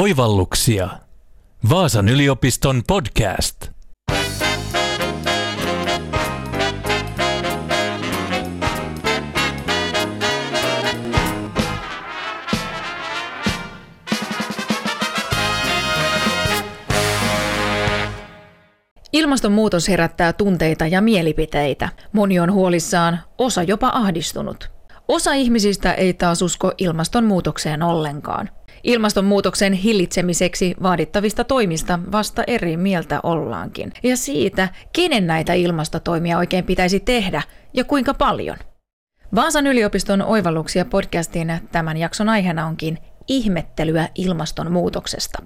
Oivalluksia. Vaasan yliopiston podcast. Ilmastonmuutos herättää tunteita ja mielipiteitä. Moni on huolissaan, osa jopa ahdistunut. Osa ihmisistä ei taas usko ilmastonmuutokseen ollenkaan. Ilmastonmuutoksen hillitsemiseksi vaadittavista toimista vasta eri mieltä ollaankin. Ja siitä, kenen näitä ilmastotoimia oikein pitäisi tehdä ja kuinka paljon. Vaasan yliopiston oivalluksia podcastin tämän jakson aiheena onkin ihmettelyä ilmastonmuutoksesta.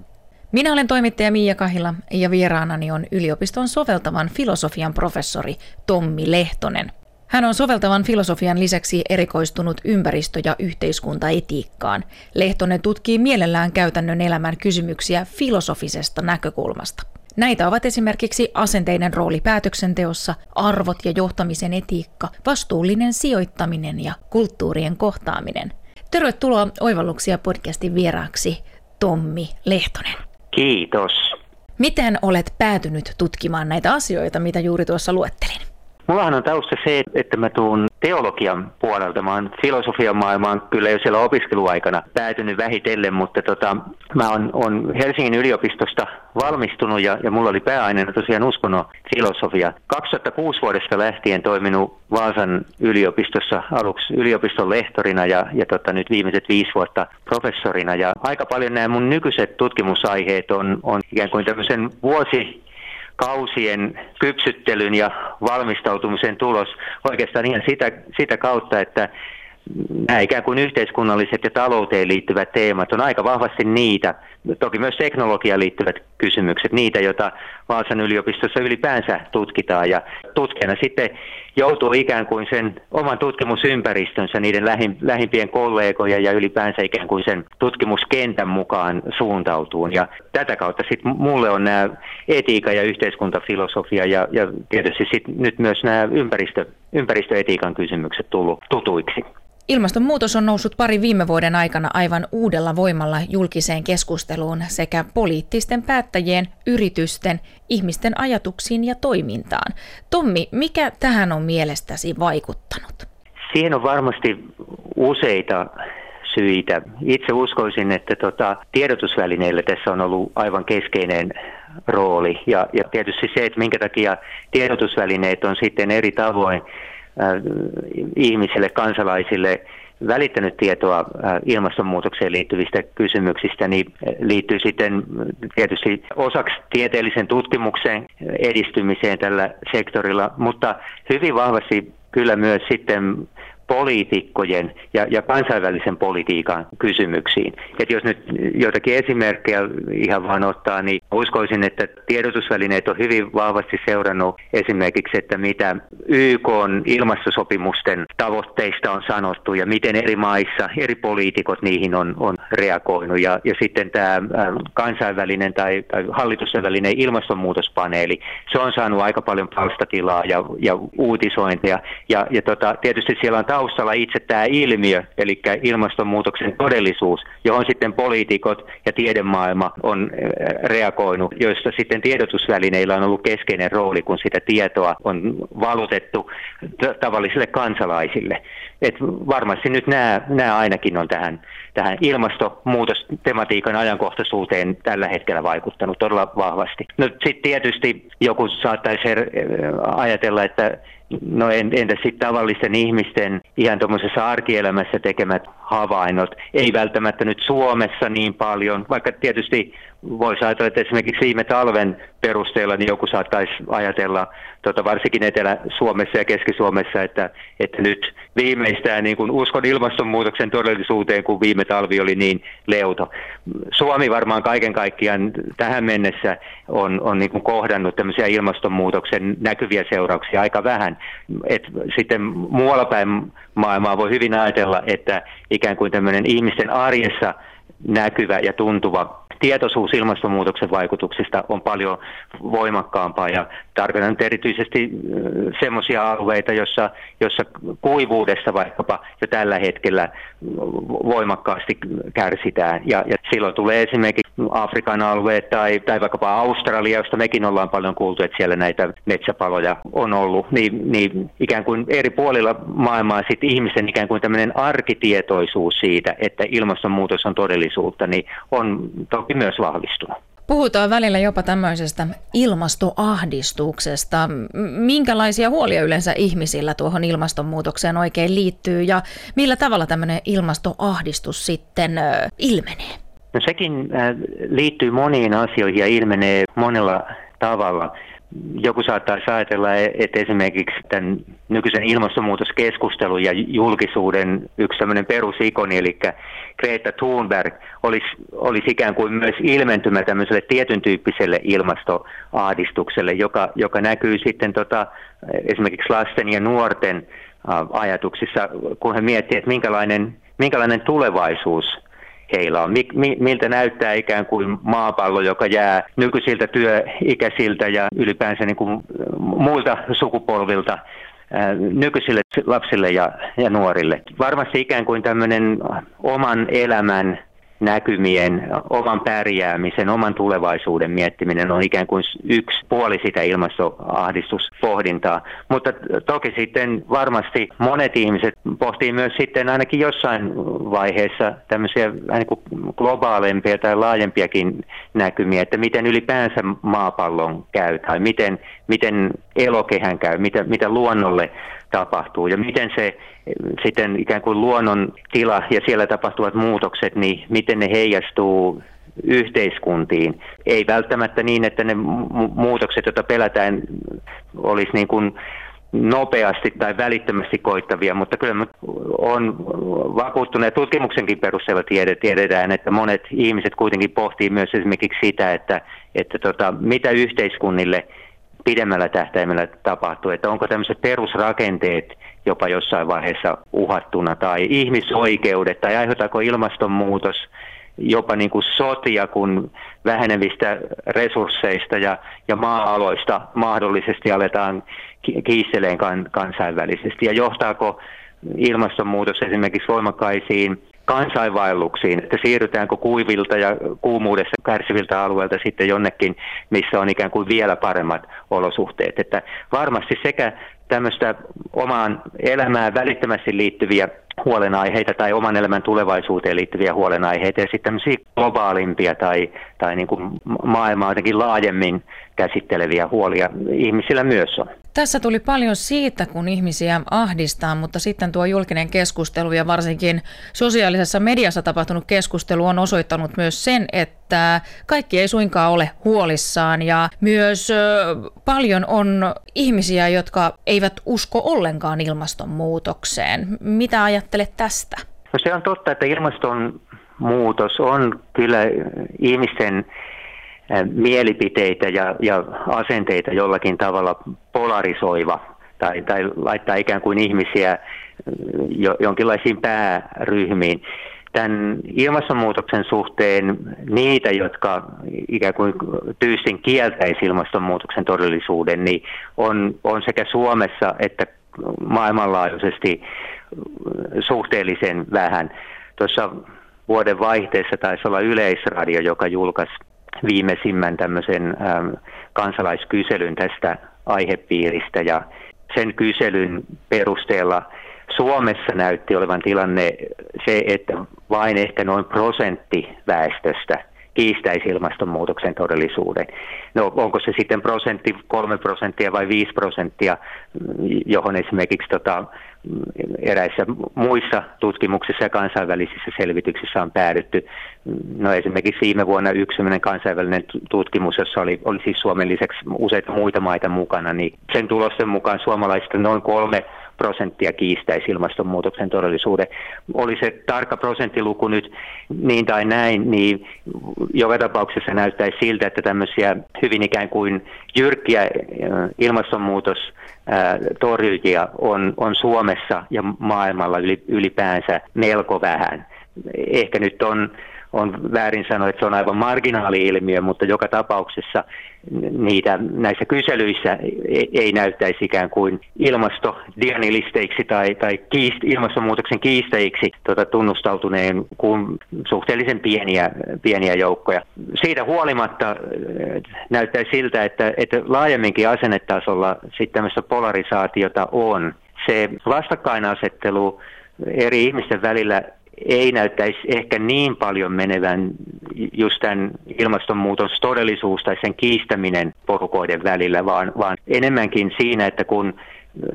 Minä olen toimittaja Miia Kahila ja vieraanani on yliopiston soveltavan filosofian professori Tommi Lehtonen. Hän on soveltavan filosofian lisäksi erikoistunut ympäristö- ja yhteiskuntaetiikkaan. Lehtonen tutkii mielellään käytännön elämän kysymyksiä filosofisesta näkökulmasta. Näitä ovat esimerkiksi asenteiden rooli päätöksenteossa, arvot ja johtamisen etiikka, vastuullinen sijoittaminen ja kulttuurien kohtaaminen. Tervetuloa Oivalluksia podcastin vieraaksi, Tommi Lehtonen. Kiitos. Miten olet päätynyt tutkimaan näitä asioita, mitä juuri tuossa luettelin? Mullahan on tausta se, että mä tuun teologian puolelta. Mä oon filosofian maailmaan kyllä jo siellä opiskeluaikana päätynyt vähitellen, mutta tota, mä oon, on Helsingin yliopistosta valmistunut ja, ja mulla oli pääaineena tosiaan uskonnon filosofia. 2006 vuodesta lähtien toiminut Vaasan yliopistossa aluksi yliopiston lehtorina ja, ja tota, nyt viimeiset viisi vuotta professorina. Ja aika paljon nämä mun nykyiset tutkimusaiheet on, on ikään kuin tämmöisen vuosi kausien kypsyttelyn ja valmistautumisen tulos. Oikeastaan ihan sitä, sitä kautta, että nämä ikään kuin yhteiskunnalliset ja talouteen liittyvät teemat on aika vahvasti niitä, toki myös teknologiaan liittyvät kysymykset, niitä, joita Vaasan yliopistossa ylipäänsä tutkitaan. Ja tutkijana sitten joutuu ikään kuin sen oman tutkimusympäristönsä, niiden lähim, lähimpien kollegoja ja ylipäänsä ikään kuin sen tutkimuskentän mukaan suuntautuun. Ja tätä kautta sitten mulle on nämä etiikka ja yhteiskuntafilosofia ja, ja tietysti sitten nyt myös nämä ympäristö, ympäristöetiikan kysymykset tullut tutuiksi. Ilmastonmuutos on noussut pari viime vuoden aikana aivan uudella voimalla julkiseen keskusteluun sekä poliittisten päättäjien, yritysten, ihmisten ajatuksiin ja toimintaan. Tommi, mikä tähän on mielestäsi vaikuttanut? Siihen on varmasti useita syitä. Itse uskoisin, että tota, tiedotusvälineillä tässä on ollut aivan keskeinen rooli. Ja, ja tietysti se, että minkä takia tiedotusvälineet on sitten eri tavoin ihmisille, kansalaisille välittänyt tietoa äh, ilmastonmuutokseen liittyvistä kysymyksistä, niin liittyy sitten tietysti osaksi tieteellisen tutkimuksen edistymiseen tällä sektorilla, mutta hyvin vahvasti kyllä myös sitten poliitikkojen ja, ja kansainvälisen politiikan kysymyksiin. Et jos nyt joitakin esimerkkejä ihan vaan ottaa, niin uskoisin, että tiedotusvälineet on hyvin vahvasti seurannut esimerkiksi, että mitä YK on ilmastosopimusten tavoitteista on sanottu ja miten eri maissa eri poliitikot niihin on, on reagoinut. Ja, ja sitten tämä kansainvälinen tai, tai hallitusten välinen ilmastonmuutospaneeli, se on saanut aika paljon palstatilaa ja, ja uutisointia. Ja, ja tota, tietysti siellä on taustalla itse tämä ilmiö, eli ilmastonmuutoksen todellisuus, johon sitten poliitikot ja tiedemaailma on eh, reagoinut, joista sitten tiedotusvälineillä on ollut keskeinen rooli, kun sitä tietoa on valutettu tavallisille kansalaisille. Et varmasti nyt nämä, nämä ainakin on tähän, tähän ilmastonmuutostematiikan ajankohtaisuuteen tällä hetkellä vaikuttanut todella vahvasti. No sitten tietysti joku saattaisi ajatella, että No entä sitten tavallisten ihmisten ihan tuommoisessa arkielämässä tekemät havainnot? Ei välttämättä nyt Suomessa niin paljon, vaikka tietysti voisi ajatella, että esimerkiksi viime talven perusteella niin joku saattaisi ajatella, tota, varsinkin Etelä-Suomessa ja Keski-Suomessa, että, että nyt viimeistään niin kuin uskon ilmastonmuutoksen todellisuuteen, kun viime talvi oli niin leuto. Suomi varmaan kaiken kaikkiaan tähän mennessä on, on niin kuin kohdannut tämmöisiä ilmastonmuutoksen näkyviä seurauksia aika vähän. Et sitten muualla päin maailmaa voi hyvin ajatella, että ikään kuin tämmöinen ihmisten arjessa näkyvä ja tuntuva tietoisuus ilmastonmuutoksen vaikutuksista on paljon voimakkaampaa ja tarkoitan nyt erityisesti semmoisia alueita, jossa, jossa kuivuudesta vaikkapa jo tällä hetkellä voimakkaasti kärsitään. Ja, ja silloin tulee esimerkiksi Afrikan alueet tai, tai vaikkapa Australia, josta mekin ollaan paljon kuultu, että siellä näitä metsäpaloja on ollut, niin, niin ikään kuin eri puolilla maailmaa sit ihmisen ikään kuin tämmöinen arkitietoisuus siitä, että ilmastonmuutos on todellisuutta, niin on toki myös vahvistunut. Puhutaan välillä jopa tämmöisestä ilmastoahdistuksesta. Minkälaisia huolia yleensä ihmisillä tuohon ilmastonmuutokseen oikein liittyy ja millä tavalla tämmöinen ilmastoahdistus sitten ilmenee? No sekin liittyy moniin asioihin ja ilmenee monella tavalla joku saattaisi ajatella, että esimerkiksi tämän nykyisen ilmastonmuutoskeskustelun ja julkisuuden yksi tämmöinen perusikoni, eli Greta Thunberg, olisi, olisi ikään kuin myös ilmentymä tämmöiselle tietyn tyyppiselle ilmastoahdistukselle, joka, joka näkyy sitten tota, esimerkiksi lasten ja nuorten ajatuksissa, kun he miettivät, että minkälainen, minkälainen tulevaisuus heillä on. Miltä näyttää ikään kuin maapallo, joka jää nykyisiltä työikäisiltä ja ylipäänsä niin kuin muilta sukupolvilta nykyisille lapsille ja, ja nuorille. Varmasti ikään kuin tämmöinen oman elämän näkymien, oman pärjäämisen, oman tulevaisuuden miettiminen on ikään kuin yksi puoli sitä ilmastoahdistuspohdintaa. Mutta toki sitten varmasti monet ihmiset pohtii myös sitten ainakin jossain vaiheessa tämmöisiä niin kuin globaalempia tai laajempiakin näkymiä, että miten ylipäänsä maapallon käy tai miten, miten elokehän käy, mitä, mitä luonnolle tapahtuu ja miten se sitten ikään kuin luonnon tila ja siellä tapahtuvat muutokset, niin miten ne heijastuu yhteiskuntiin. Ei välttämättä niin, että ne muutokset, joita pelätään, olisi niin kuin nopeasti tai välittömästi koittavia, mutta kyllä on vakuuttunut ja tutkimuksenkin perusteella tiedetään, että monet ihmiset kuitenkin pohtii myös esimerkiksi sitä, että, että tota, mitä yhteiskunnille – pidemmällä tähtäimellä tapahtuu, että onko tämmöiset perusrakenteet jopa jossain vaiheessa uhattuna? Tai ihmisoikeudet tai aiheuttaako ilmastonmuutos jopa niin kuin sotia, kun vähenevistä resursseista ja, ja maa-aloista mahdollisesti aletaan kiisteleen kan, kansainvälisesti? Ja johtaako ilmastonmuutos esimerkiksi voimakkaisiin kansainvaelluksiin, että siirrytäänkö kuivilta ja kuumuudessa kärsiviltä alueilta sitten jonnekin, missä on ikään kuin vielä paremmat olosuhteet. Että varmasti sekä tämmöistä omaan elämään välittömästi liittyviä huolenaiheita tai oman elämän tulevaisuuteen liittyviä huolenaiheita ja sitten tämmöisiä globaalimpia tai, tai niin kuin maailmaa jotenkin laajemmin käsitteleviä huolia ihmisillä myös on. Tässä tuli paljon siitä, kun ihmisiä ahdistaa, mutta sitten tuo julkinen keskustelu ja varsinkin sosiaalisessa mediassa tapahtunut keskustelu on osoittanut myös sen, että kaikki ei suinkaan ole huolissaan ja myös paljon on ihmisiä, jotka eivät usko ollenkaan ilmastonmuutokseen. Mitä ajattelet tästä? No se on totta, että ilmastonmuutos on kyllä ihmisten mielipiteitä ja, ja asenteita jollakin tavalla polarisoiva tai, tai laittaa ikään kuin ihmisiä jo, jonkinlaisiin pääryhmiin. Tämän ilmastonmuutoksen suhteen niitä, jotka ikään kuin tyystin kieltäisi ilmastonmuutoksen todellisuuden, niin on, on sekä Suomessa että maailmanlaajuisesti suhteellisen vähän. Tuossa vuoden vaihteessa taisi olla Yleisradio, joka julkaisi viimeisimmän tämmöisen ähm, kansalaiskyselyn tästä aihepiiristä ja sen kyselyn perusteella Suomessa näytti olevan tilanne se, että vain ehkä noin prosentti väestöstä kiistäisi ilmastonmuutoksen todellisuuden. No onko se sitten prosentti, kolme prosenttia vai viisi prosenttia, johon esimerkiksi tota, eräissä muissa tutkimuksissa ja kansainvälisissä selvityksissä on päädytty. No esimerkiksi viime vuonna yksi kansainvälinen tutkimus, jossa oli, oli siis Suomen lisäksi useita muita maita mukana, niin sen tulosten mukaan suomalaisista noin kolme prosenttia kiistäisi ilmastonmuutoksen todellisuuden. Oli se tarkka prosenttiluku nyt niin tai näin, niin joka tapauksessa näyttäisi siltä, että tämmöisiä hyvin ikään kuin jyrkkiä ilmastonmuutos torjujia on, on Suomessa ja maailmalla ylipäänsä melko vähän. Ehkä nyt on on väärin sanoa, että se on aivan marginaali-ilmiö, mutta joka tapauksessa niitä näissä kyselyissä ei, ei näyttäisi ikään kuin ilmastodianilisteiksi tai, tai kiist, ilmastonmuutoksen kiistäjiksi tuota, tunnustautuneen kuin suhteellisen pieniä, pieniä joukkoja. Siitä huolimatta äh, näyttää siltä, että, että laajemminkin asennetasolla sitten tämmöistä polarisaatiota on. Se vastakkainasettelu eri ihmisten välillä ei näyttäisi ehkä niin paljon menevän just tämän ilmastonmuutos todellisuus tai sen kiistäminen porukoiden välillä, vaan, vaan enemmänkin siinä, että kun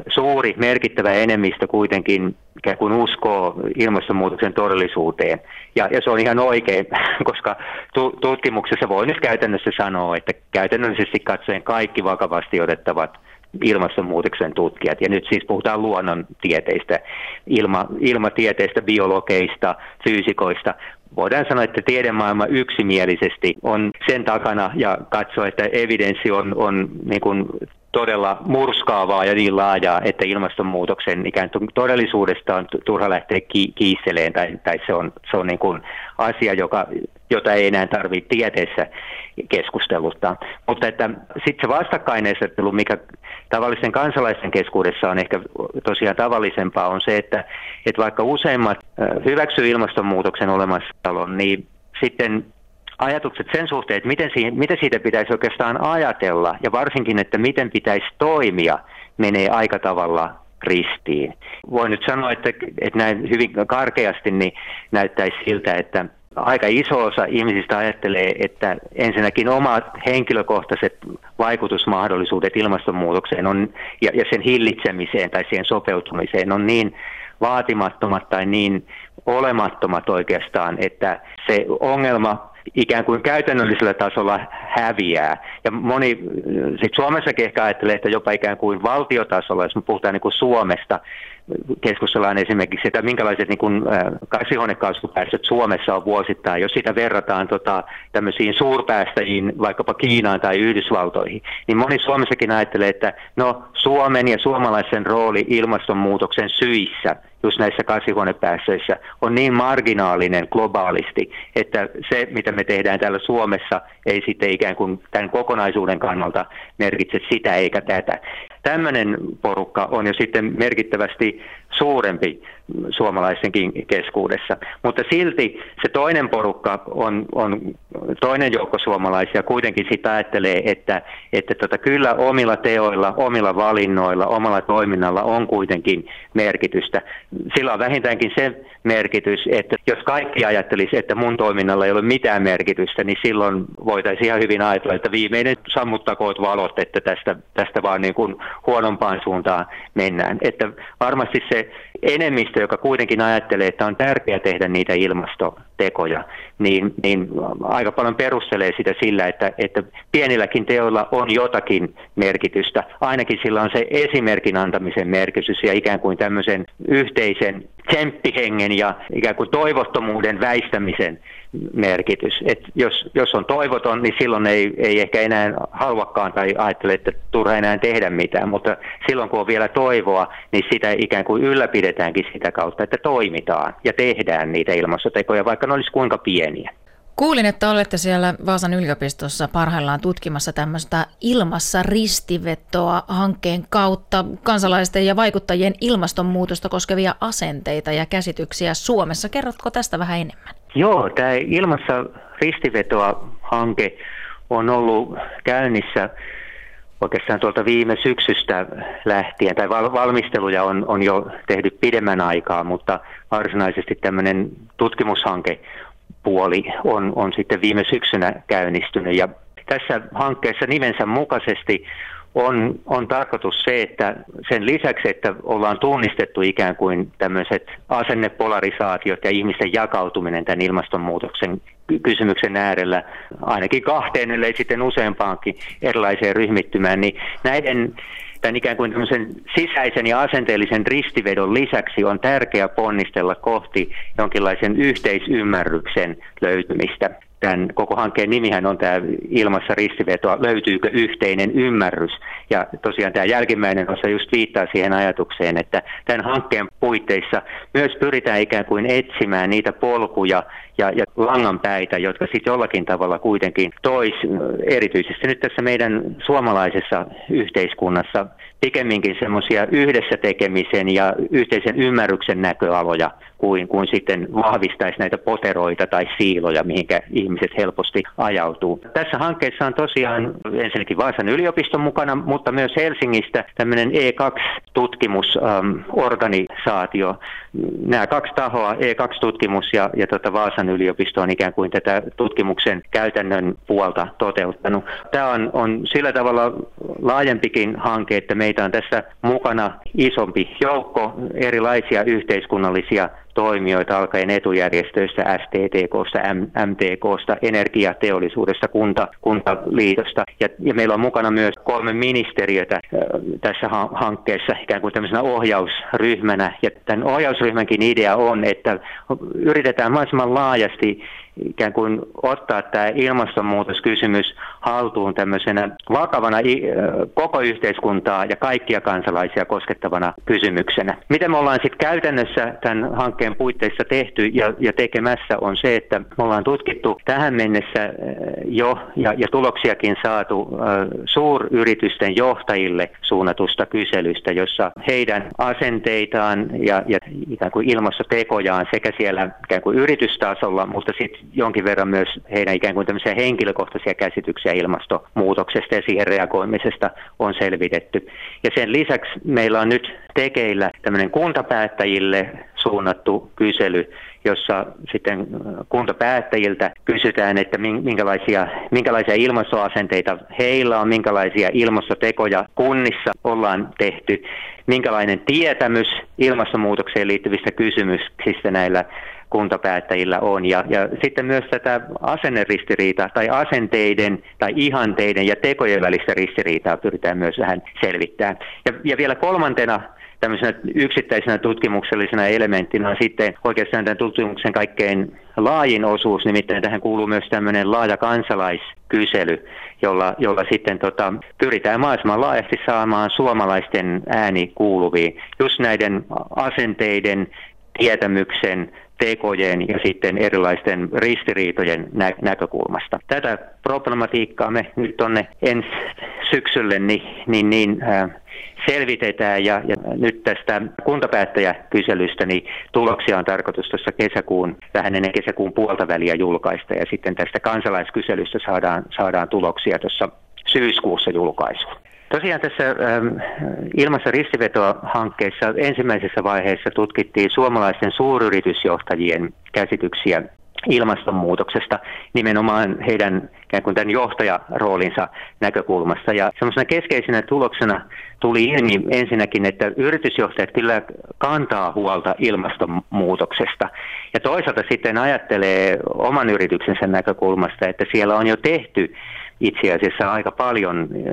suuri merkittävä enemmistö kuitenkin kuin uskoo ilmastonmuutoksen todellisuuteen. Ja, ja se on ihan oikein, koska tu, tutkimuksessa voi nyt käytännössä sanoa, että käytännöllisesti katsoen kaikki vakavasti otettavat ilmastonmuutoksen tutkijat. Ja nyt siis puhutaan luonnontieteistä, ilma, ilmatieteistä, biologeista, fyysikoista. Voidaan sanoa, että tiedemaailma yksimielisesti on sen takana ja katsoo, että evidenssi on, on niin kuin todella murskaavaa ja niin laajaa, että ilmastonmuutoksen ikään kuin todellisuudesta on turha lähteä ki- kiisteleen tai, tai se on, se on niin kuin asia, joka, jota ei enää tarvitse tieteessä keskusteluttaa. Mutta että sitten se vastakkainasettelu, mikä tavallisten kansalaisten keskuudessa on ehkä tosiaan tavallisempaa, on se, että, että vaikka useimmat hyväksyy ilmastonmuutoksen olemassaolon, niin sitten ajatukset sen suhteen, että miten, siihen, miten siitä pitäisi oikeastaan ajatella ja varsinkin, että miten pitäisi toimia, menee aika tavalla ristiin. Voin nyt sanoa, että, että näin hyvin karkeasti niin näyttäisi siltä, että aika iso osa ihmisistä ajattelee, että ensinnäkin omat henkilökohtaiset vaikutusmahdollisuudet ilmastonmuutokseen on, ja, ja sen hillitsemiseen tai siihen sopeutumiseen on niin vaatimattomat tai niin olemattomat oikeastaan, että se ongelma ikään kuin käytännöllisellä tasolla häviää. Ja moni, sit Suomessakin ehkä ajattelee, että jopa ikään kuin valtiotasolla, jos me puhutaan niin kuin Suomesta, keskustellaan esimerkiksi, että minkälaiset niin kuin, kasvihuonekaasupäästöt Suomessa on vuosittain, jos sitä verrataan tota, tämmöisiin suurpäästäjiin, vaikkapa Kiinaan tai Yhdysvaltoihin, niin moni Suomessakin ajattelee, että no Suomen ja suomalaisen rooli ilmastonmuutoksen syissä – just näissä kasvihuonepäästöissä on niin marginaalinen globaalisti, että se, mitä me tehdään täällä Suomessa, ei sitten ikään kuin tämän kokonaisuuden kannalta merkitse sitä eikä tätä. Tämmöinen porukka on jo sitten merkittävästi suurempi suomalaisenkin keskuudessa. Mutta silti se toinen porukka on, on toinen joukko suomalaisia kuitenkin sitä ajattelee, että, että tota, kyllä omilla teoilla, omilla valinnoilla, omalla toiminnalla on kuitenkin merkitystä. Sillä on vähintäänkin se merkitys, että jos kaikki ajattelisi, että mun toiminnalla ei ole mitään merkitystä, niin silloin voitaisiin ihan hyvin ajatella, että viimeinen sammuttakoot valot, että tästä, tästä vaan niin kuin huonompaan suuntaan mennään. Että varmasti se enemmistö, joka kuitenkin ajattelee, että on tärkeää tehdä niitä ilmastotekoja, niin, niin aika paljon perustelee sitä sillä, että, että pienilläkin teoilla on jotakin merkitystä. Ainakin sillä on se esimerkin antamisen merkitys ja ikään kuin tämmöisen yhteisen tsemppihengen ja ikään kuin toivottomuuden väistämisen merkitys. Et jos, jos on toivoton, niin silloin ei, ei ehkä enää haluakaan tai ajattele, että turha enää tehdä mitään, mutta silloin kun on vielä toivoa, niin sitä ikään kuin ylläpidetäänkin sitä kautta, että toimitaan ja tehdään niitä ilmastotekoja, vaikka ne olisi kuinka pieniä. Kuulin, että olette siellä Vaasan yliopistossa parhaillaan tutkimassa tämmöistä ilmassa ristivetoa hankkeen kautta kansalaisten ja vaikuttajien ilmastonmuutosta koskevia asenteita ja käsityksiä Suomessa. Kerrotko tästä vähän enemmän? Joo, tämä ilmassa ristivetoa hanke on ollut käynnissä oikeastaan tuolta viime syksystä lähtien, tai valmisteluja on, on jo tehty pidemmän aikaa, mutta varsinaisesti tämmöinen tutkimushanke puoli on, on sitten viime syksynä käynnistynyt. Ja tässä hankkeessa nimensä mukaisesti on, on tarkoitus se, että sen lisäksi, että ollaan tunnistettu ikään kuin tämmöiset asennepolarisaatiot ja ihmisten jakautuminen tämän ilmastonmuutoksen kysymyksen äärellä ainakin kahteen, ellei sitten useampaankin erilaiseen ryhmittymään, niin näiden tämän ikään kuin sisäisen ja asenteellisen ristivedon lisäksi on tärkeää ponnistella kohti jonkinlaisen yhteisymmärryksen löytymistä. Tämän koko hankkeen nimihän on tämä ilmassa ristiveto, löytyykö yhteinen ymmärrys. Ja tosiaan tämä jälkimmäinen osa just viittaa siihen ajatukseen, että tämän hankkeen puitteissa myös pyritään ikään kuin etsimään niitä polkuja ja, ja langanpäitä, jotka sitten jollakin tavalla kuitenkin tois, erityisesti nyt tässä meidän suomalaisessa yhteiskunnassa, pikemminkin semmoisia yhdessä tekemisen ja yhteisen ymmärryksen näköaloja kuin, kuin sitten vahvistaisi näitä poteroita tai siiloja, mihinkä ihmiset helposti ajautuu. Tässä hankkeessa on tosiaan ensinnäkin Vaasan yliopiston mukana, mutta myös Helsingistä tämmöinen E2-tutkimusorganisaatio. Nämä kaksi tahoa, E2-tutkimus ja, ja tota Vaasan yliopisto on ikään kuin tätä tutkimuksen käytännön puolta toteuttanut. Tämä on, on sillä tavalla laajempikin hanke, että meitä on tässä mukana isompi joukko erilaisia yhteiskunnallisia toimijoita alkaen etujärjestöistä, STTKsta, MTKsta, energiateollisuudesta, kunta, kuntaliitosta. Ja, ja meillä on mukana myös kolme ministeriötä tässä hankkeessa ikään kuin tämmöisenä ohjausryhmänä. Ja tämän ohjausryhmänkin idea on, että yritetään mahdollisimman laajasti ikään kuin ottaa tämä ilmastonmuutoskysymys haltuun tämmöisenä vakavana koko yhteiskuntaa ja kaikkia kansalaisia koskettavana kysymyksenä. Miten me ollaan sitten käytännössä tämän hankkeen puitteissa tehty ja, ja tekemässä on se, että me ollaan tutkittu tähän mennessä jo ja, ja tuloksiakin saatu suuryritysten johtajille suunnatusta kyselystä, jossa heidän asenteitaan ja, ja ikään kuin ilmastotekojaan sekä siellä ikään kuin yritystasolla, mutta sitten jonkin verran myös heidän ikään kuin tämmöisiä henkilökohtaisia käsityksiä ilmastonmuutoksesta ja siihen reagoimisesta on selvitetty. Ja sen lisäksi meillä on nyt tekeillä tämmöinen kuntapäättäjille suunnattu kysely, jossa sitten kuntapäättäjiltä kysytään, että minkälaisia, minkälaisia ilmastoasenteita heillä on, minkälaisia ilmastotekoja kunnissa ollaan tehty, minkälainen tietämys ilmastonmuutokseen liittyvistä kysymyksistä näillä kuntapäättäjillä on. Ja, ja sitten myös tätä asenneristiriitaa tai asenteiden tai ihanteiden ja tekojen välistä ristiriitaa pyritään myös vähän selvittämään. Ja, ja vielä kolmantena tämmöisenä yksittäisenä tutkimuksellisena elementtinä on sitten oikeastaan tämän tutkimuksen kaikkein laajin osuus, nimittäin tähän kuuluu myös tämmöinen laaja kansalaiskysely, jolla, jolla sitten tota, pyritään mahdollisimman laajasti saamaan suomalaisten ääni kuuluviin just näiden asenteiden, tietämyksen, tekojen ja sitten erilaisten ristiriitojen nä- näkökulmasta. Tätä problematiikkaa me nyt tuonne ensi syksylle niin, niin, niin äh, selvitetään ja, ja nyt tästä kuntapäättäjäkyselystä niin tuloksia on tarkoitus tuossa kesäkuun, vähän ennen kesäkuun puolta väliä julkaista ja sitten tästä kansalaiskyselystä saadaan, saadaan tuloksia tuossa syyskuussa julkaisuun. Tosiaan tässä ähm, ilmassa ristivetohankkeessa ensimmäisessä vaiheessa tutkittiin suomalaisten suuryritysjohtajien käsityksiä ilmastonmuutoksesta nimenomaan heidän ikään kuin tämän johtajaroolinsa näkökulmasta. Ja semmoisena keskeisenä tuloksena tuli ilmi ensinnäkin, että yritysjohtajat kyllä kantaa huolta ilmastonmuutoksesta. Ja toisaalta sitten ajattelee oman yrityksensä näkökulmasta, että siellä on jo tehty itse asiassa aika paljon eh,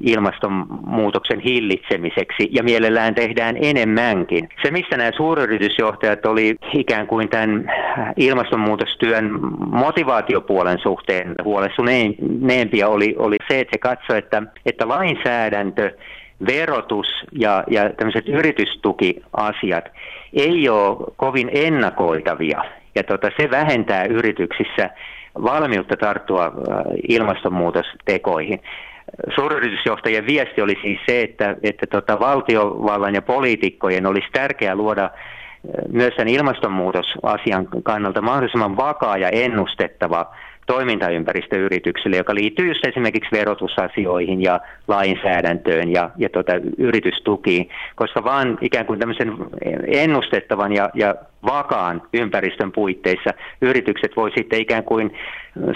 ilmastonmuutoksen hillitsemiseksi ja mielellään tehdään enemmänkin. Se, mistä nämä suuryritysjohtajat oli ikään kuin tämän ilmastonmuutostyön motivaatiopuolen suhteen huolestuneempia oli, oli se, että he katsoivat, että, että lainsäädäntö verotus ja, ja tämmöiset yritystukiasiat ei ole kovin ennakoitavia. Ja tota, se vähentää yrityksissä valmiutta tarttua äh, ilmastonmuutostekoihin. Suuryritysjohtajien viesti oli siis se, että, että tota valtiovallan ja poliitikkojen olisi tärkeää luoda äh, myös sen ilmastonmuutosasian kannalta mahdollisimman vakaa ja ennustettava toimintaympäristö yrityksille, joka liittyy just esimerkiksi verotusasioihin ja lainsäädäntöön ja, ja tuota, yritystukiin, koska vaan ikään kuin tämmöisen ennustettavan ja, ja vakaan ympäristön puitteissa yritykset voi sitten ikään kuin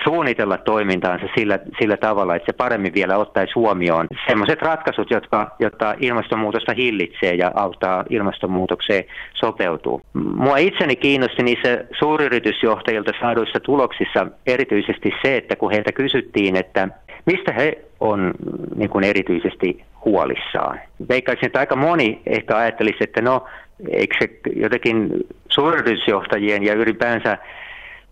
suunnitella toimintaansa sillä, sillä tavalla, että se paremmin vielä ottaisi huomioon sellaiset ratkaisut, jotka, jotta ilmastonmuutosta hillitsee ja auttaa ilmastonmuutokseen sopeutuu. Mua itseni kiinnosti niissä suuryritysjohtajilta saaduissa tuloksissa erityisesti se, että kun heiltä kysyttiin, että mistä he on niin kuin erityisesti huolissaan. Veikkaisin, että aika moni ehkä ajattelisi, että no, eikö se jotenkin suuryritysjohtajien ja ylipäänsä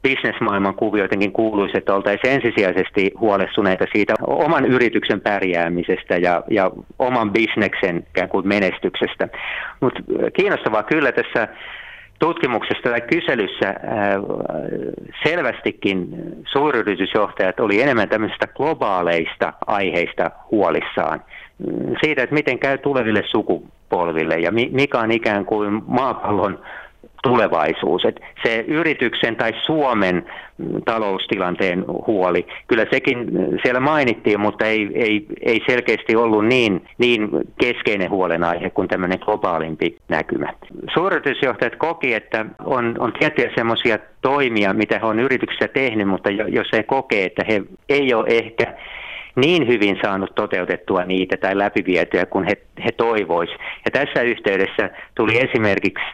bisnesmaailman kuvio jotenkin kuuluisi, että oltaisiin ensisijaisesti huolestuneita siitä oman yrityksen pärjäämisestä ja, ja oman bisneksen kuin menestyksestä. Mutta kiinnostavaa kyllä tässä tutkimuksesta tai kyselyssä selvästikin suuryritysjohtajat oli enemmän tämmöisistä globaaleista aiheista huolissaan. Siitä, että miten käy tuleville sukupolville ja mikä on ikään kuin maapallon tulevaisuus. Et se yrityksen tai Suomen taloustilanteen huoli, kyllä sekin siellä mainittiin, mutta ei, ei, ei selkeästi ollut niin, niin keskeinen huolenaihe kuin tämmöinen globaalimpi näkymä. Suuryritysjohtajat koki, että on, on tiettyjä semmoisia toimia, mitä he on yrityksessä tehnyt, mutta jos he kokee, että he ei ole ehkä niin hyvin saanut toteutettua niitä tai läpivietyä kuin he, he toivoisivat. Ja tässä yhteydessä tuli esimerkiksi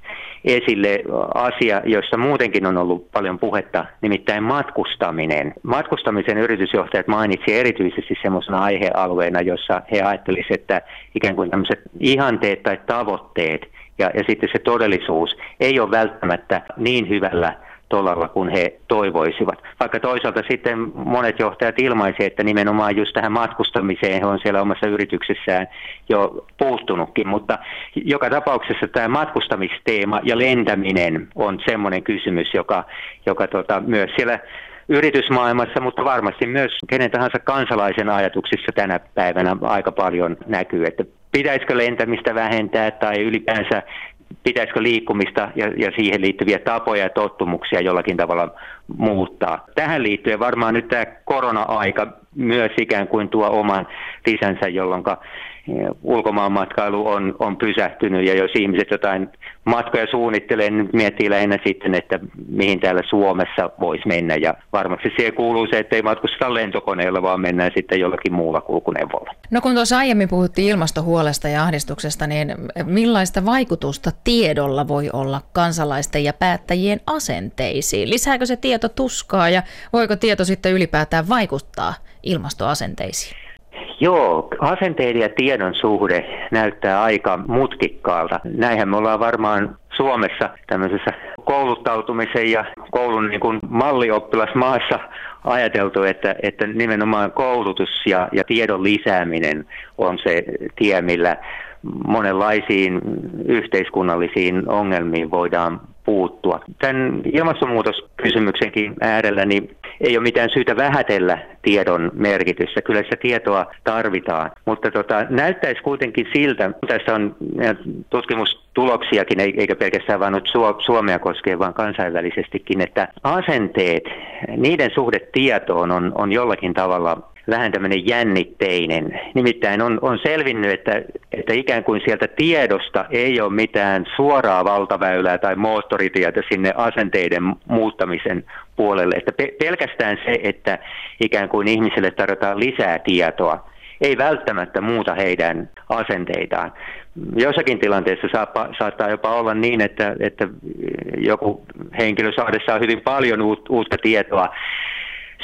esille asia, jossa muutenkin on ollut paljon puhetta, nimittäin matkustaminen. Matkustamisen yritysjohtajat mainitsivat erityisesti semmoisena aihealueena, jossa he ajattelisivat, että ikään kuin tämmöiset ihanteet tai tavoitteet ja, ja sitten se todellisuus ei ole välttämättä niin hyvällä tolalla kuin he toivoisivat. Vaikka toisaalta sitten monet johtajat ilmaisivat, että nimenomaan just tähän matkustamiseen he on siellä omassa yrityksessään jo puuttunutkin, mutta joka tapauksessa tämä matkustamisteema ja lentäminen on semmoinen kysymys, joka, joka tota, myös siellä yritysmaailmassa, mutta varmasti myös kenen tahansa kansalaisen ajatuksissa tänä päivänä aika paljon näkyy, että pitäisikö lentämistä vähentää tai ylipäänsä pitäisikö liikkumista ja, ja siihen liittyviä tapoja ja tottumuksia jollakin tavalla muuttaa. Tähän liittyen varmaan nyt tämä korona-aika myös ikään kuin tuo oman lisänsä, jolloin ulkomaanmatkailu on, on pysähtynyt ja jos ihmiset jotain matkoja suunnittelee, niin miettii lähinnä sitten, että mihin täällä Suomessa voisi mennä ja varmasti siihen kuuluu se, että ei matkusteta lentokoneella, vaan mennään sitten jollakin muulla kulkuneuvolla. No kun tuossa aiemmin puhuttiin ilmastohuolesta ja ahdistuksesta, niin millaista vaikutusta tiedolla voi olla kansalaisten ja päättäjien asenteisiin? Lisääkö se tieto tuskaa ja voiko tieto sitten ylipäätään vaikuttaa ilmastoasenteisiin? Joo, asenteiden ja tiedon suhde näyttää aika mutkikkaalta. Näinhän me ollaan varmaan Suomessa tämmöisessä kouluttautumisen ja koulun niin kuin mallioppilasmaassa ajateltu, että, että nimenomaan koulutus ja, ja tiedon lisääminen on se tie, millä monenlaisiin yhteiskunnallisiin ongelmiin voidaan puuttua. Tämän ilmastonmuutoskysymyksenkin äärellä niin ei ole mitään syytä vähätellä tiedon merkitystä. Kyllä sitä tietoa tarvitaan, mutta tota, näyttäisi kuitenkin siltä, tässä on tutkimustuloksiakin, eikä pelkästään vain nyt Suomea koskee, vaan kansainvälisestikin, että asenteet, niiden suhde tietoon on, on jollakin tavalla vähän tämmöinen jännitteinen. Nimittäin on, on selvinnyt, että, että ikään kuin sieltä tiedosta ei ole mitään suoraa valtaväylää tai moottoritietä sinne asenteiden muuttamisen puolelle. Että pe- pelkästään se, että ikään kuin ihmisille tarjotaan lisää tietoa, ei välttämättä muuta heidän asenteitaan. Jossakin tilanteessa saapa, saattaa jopa olla niin, että, että joku henkilö saadessaan hyvin paljon uutta tietoa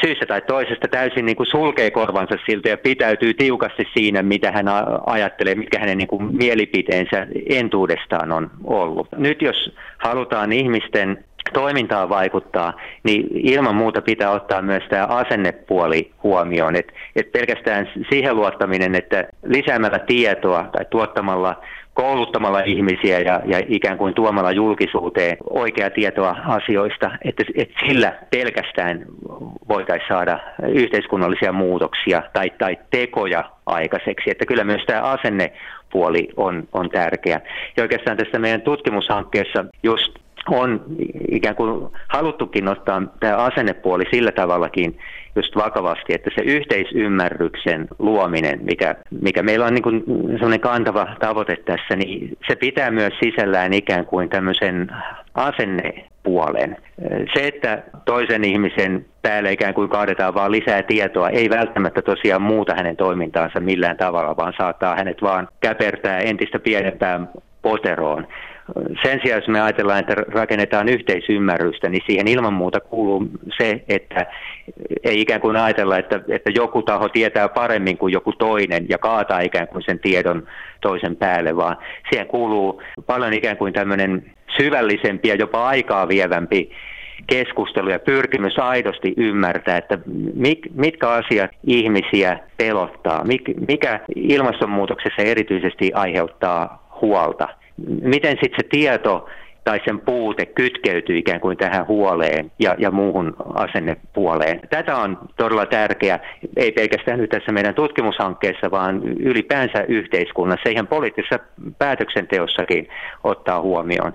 syystä tai toisesta täysin niin kuin sulkee korvansa siltä ja pitäytyy tiukasti siinä, mitä hän ajattelee, mikä hänen niin kuin mielipiteensä entuudestaan on ollut. Nyt jos halutaan ihmisten toimintaan vaikuttaa, niin ilman muuta pitää ottaa myös tämä asennepuoli huomioon. Et, et pelkästään siihen luottaminen, että lisäämällä tietoa tai tuottamalla kouluttamalla ihmisiä ja, ja ikään kuin tuomalla julkisuuteen oikeaa tietoa asioista, että, että sillä pelkästään voitaisiin saada yhteiskunnallisia muutoksia tai, tai tekoja aikaiseksi. Että kyllä myös tämä asennepuoli on, on tärkeä. Ja oikeastaan tässä meidän tutkimushankkeessa just on ikään kuin haluttukin ottaa tämä asennepuoli sillä tavallakin just vakavasti, että se yhteisymmärryksen luominen, mikä, mikä meillä on niin kuin sellainen kantava tavoite tässä, niin se pitää myös sisällään ikään kuin tämmöisen asennepuolen. Se, että toisen ihmisen päälle ikään kuin kaadetaan vaan lisää tietoa, ei välttämättä tosiaan muuta hänen toimintaansa millään tavalla, vaan saattaa hänet vaan käpertää entistä pienempään poteroon sen sijaan, jos me ajatellaan, että rakennetaan yhteisymmärrystä, niin siihen ilman muuta kuuluu se, että ei ikään kuin ajatella, että, että joku taho tietää paremmin kuin joku toinen ja kaataa ikään kuin sen tiedon toisen päälle, vaan siihen kuuluu paljon ikään kuin tämmöinen syvällisempi ja jopa aikaa vievämpi keskustelu ja pyrkimys aidosti ymmärtää, että mitkä asiat ihmisiä pelottaa, mikä ilmastonmuutoksessa erityisesti aiheuttaa huolta miten sitten se tieto tai sen puute kytkeytyy ikään kuin tähän huoleen ja, ja muuhun asennepuoleen. Tätä on todella tärkeää, ei pelkästään nyt tässä meidän tutkimushankkeessa, vaan ylipäänsä yhteiskunnassa, ihan poliittisessa päätöksenteossakin ottaa huomioon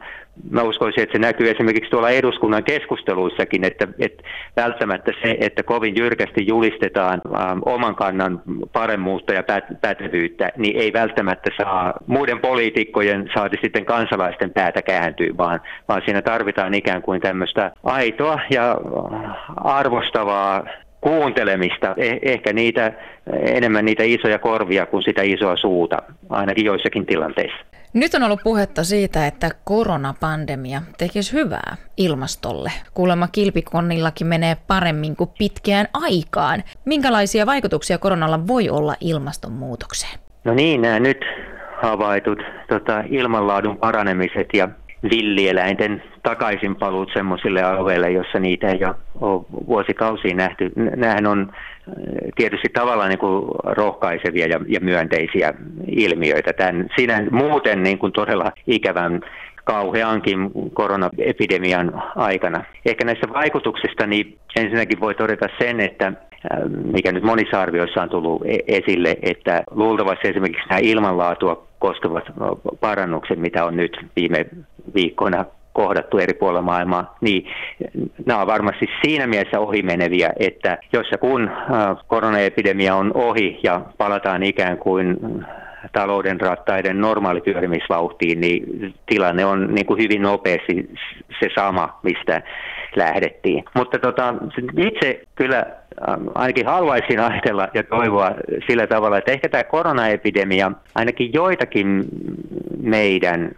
mä uskoisin, että se näkyy esimerkiksi tuolla eduskunnan keskusteluissakin, että, että välttämättä se, että kovin jyrkästi julistetaan ähm, oman kannan paremmuutta ja pätevyyttä, niin ei välttämättä saa muiden poliitikkojen saati sitten kansalaisten päätä kääntyä, vaan, vaan siinä tarvitaan ikään kuin tämmöistä aitoa ja arvostavaa kuuntelemista, eh- ehkä niitä, enemmän niitä isoja korvia kuin sitä isoa suuta, ainakin joissakin tilanteissa. Nyt on ollut puhetta siitä, että koronapandemia tekisi hyvää ilmastolle. Kuulemma kilpikonnillakin menee paremmin kuin pitkään aikaan. Minkälaisia vaikutuksia koronalla voi olla ilmastonmuutokseen? No niin, nämä nyt havaitut tota, ilmanlaadun paranemiset ja villieläinten takaisinpaluut semmoisille alueille, jossa niitä ei ole vuosikausiin nähty. Nämähän on äh, tietysti tavallaan niin kuin rohkaisevia ja, ja myönteisiä ilmiöitä. Tämän, siinä muuten niin kuin todella ikävän kauheankin koronaepidemian aikana. Ehkä näissä vaikutuksista niin ensinnäkin voi todeta sen, että äh, mikä nyt monissa arvioissa on tullut e-, esille, että luultavasti esimerkiksi nämä ilmanlaatua koskevat parannukset, mitä on nyt viime viikkoina kohdattu eri puolilla maailmaa, niin nämä on varmasti siinä mielessä ohimeneviä, että jos ja kun koronaepidemia on ohi ja palataan ikään kuin talouden rattaiden normaalipyörimisvauhtiin, niin tilanne on niin kuin hyvin nopeasti se sama, mistä lähdettiin. Mutta tota, itse kyllä ainakin haluaisin ajatella ja toivoa sillä tavalla, että ehkä tämä koronaepidemia ainakin joitakin meidän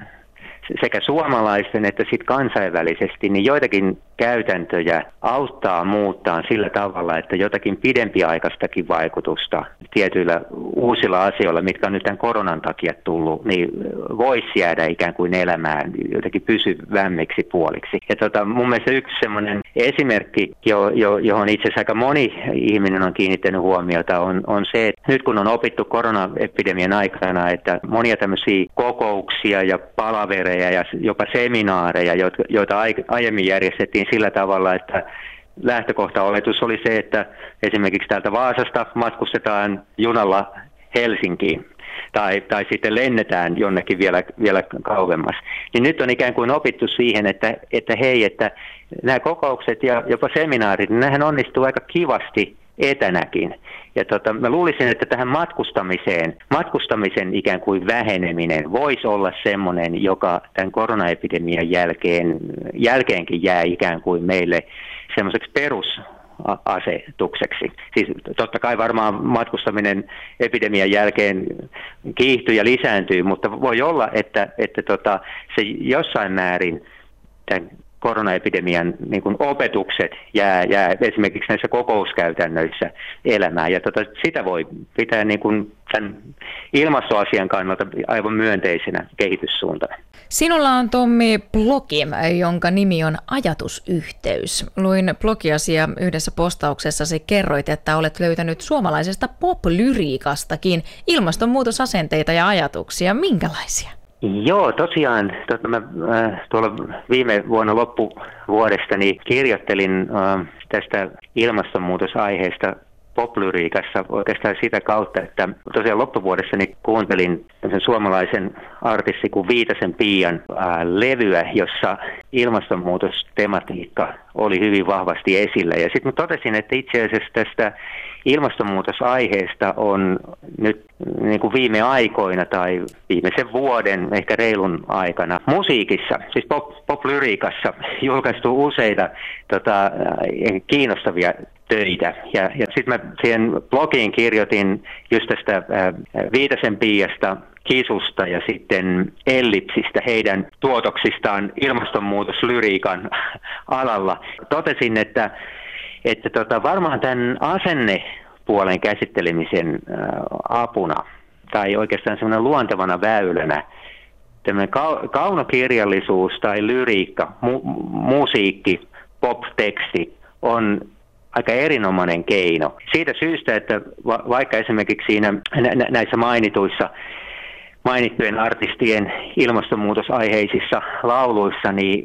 sekä suomalaisten että sit kansainvälisesti, niin joitakin käytäntöjä auttaa muuttaa sillä tavalla, että jotakin pidempiaikaistakin vaikutusta tietyillä uusilla asioilla, mitkä on nyt tämän koronan takia tullut, niin voisi jäädä ikään kuin elämään jotenkin pysyvämmiksi puoliksi. Ja tota, mun mielestä yksi semmoinen esimerkki, jo, jo, johon itse asiassa aika moni ihminen on kiinnittänyt huomiota, on, on se, että nyt kun on opittu koronaepidemian aikana, että monia tämmöisiä kokouksia ja palavereja ja jopa seminaareja, joita aiemmin järjestettiin niin sillä tavalla, että lähtökohtaoletus oli se, että esimerkiksi täältä Vaasasta matkustetaan junalla Helsinkiin tai, tai sitten lennetään jonnekin vielä, vielä kauemmas. Niin nyt on ikään kuin opittu siihen, että, että hei, että nämä kokoukset ja jopa seminaarit, niin nämähän onnistuu aika kivasti etänäkin. Ja tota, mä luulisin, että tähän matkustamiseen, matkustamisen ikään kuin väheneminen voisi olla semmoinen, joka tämän koronaepidemian jälkeen, jälkeenkin jää ikään kuin meille semmoiseksi perus asetukseksi. Siis totta kai varmaan matkustaminen epidemian jälkeen kiihtyy ja lisääntyy, mutta voi olla, että, että tota, se jossain määrin tämän koronaepidemian niin kuin opetukset jää, jää esimerkiksi näissä kokouskäytännöissä elämään. Ja tota, sitä voi pitää niin kuin tämän ilmastoasian kannalta aivan myönteisenä kehityssuuntana. Sinulla on Tommi blogi, jonka nimi on Ajatusyhteys. Luin blogiasia yhdessä postauksessasi kerroit, että olet löytänyt suomalaisesta pop-lyriikastakin ilmastonmuutosasenteita ja ajatuksia. Minkälaisia? Joo, tosiaan tota, mä, äh, tuolla viime vuonna loppuvuodesta niin kirjoittelin äh, tästä ilmastonmuutosaiheesta poplyriikassa oikeastaan sitä kautta, että tosiaan loppuvuodessa niin kuuntelin suomalaisen artistin kuin Viitasen Pian äh, levyä, jossa ilmastonmuutostematiikka oli hyvin vahvasti esillä. Ja sitten totesin, että itse asiassa tästä ilmastonmuutosaiheesta on nyt niin kuin viime aikoina tai viimeisen vuoden, ehkä reilun aikana, musiikissa, siis pop, pop-lyriikassa julkaistu useita tota, kiinnostavia töitä. Ja, ja sitten mä siihen blogiin kirjoitin just tästä ää, Viitasen Piasta, Kisusta ja sitten Ellipsistä, heidän tuotoksistaan ilmastonmuutoslyriikan alalla. Totesin, että että tota, varmaan tämän asennepuolen käsittelemisen ä, apuna tai oikeastaan semmoinen luontevana väylänä tämmöinen kaunokirjallisuus tai lyriikka, mu- musiikki, pop-teksti on aika erinomainen keino. Siitä syystä, että va- vaikka esimerkiksi siinä nä- näissä mainituissa mainittujen artistien ilmastonmuutosaiheisissa lauluissa, niin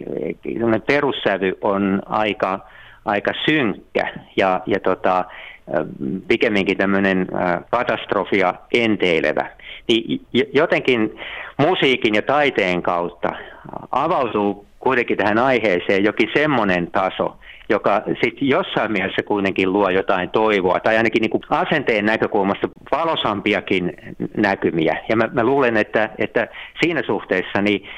perussävy on aika, aika synkkä ja, ja tota, pikemminkin tämmöinen katastrofia enteilevä. Niin jotenkin musiikin ja taiteen kautta avautuu kuitenkin tähän aiheeseen jokin semmoinen taso, joka sitten jossain mielessä kuitenkin luo jotain toivoa, tai ainakin niin kuin asenteen näkökulmasta valosampiakin näkymiä. Ja mä, mä luulen, että, että siinä suhteessa niin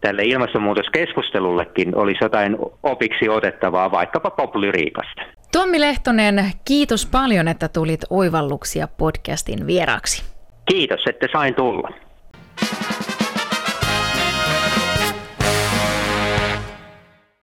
tälle ilmastonmuutoskeskustelullekin olisi jotain opiksi otettavaa vaikkapa poplyriikasta. Tommi Lehtonen, kiitos paljon, että tulit Oivalluksia podcastin vieraksi. Kiitos, että sain tulla.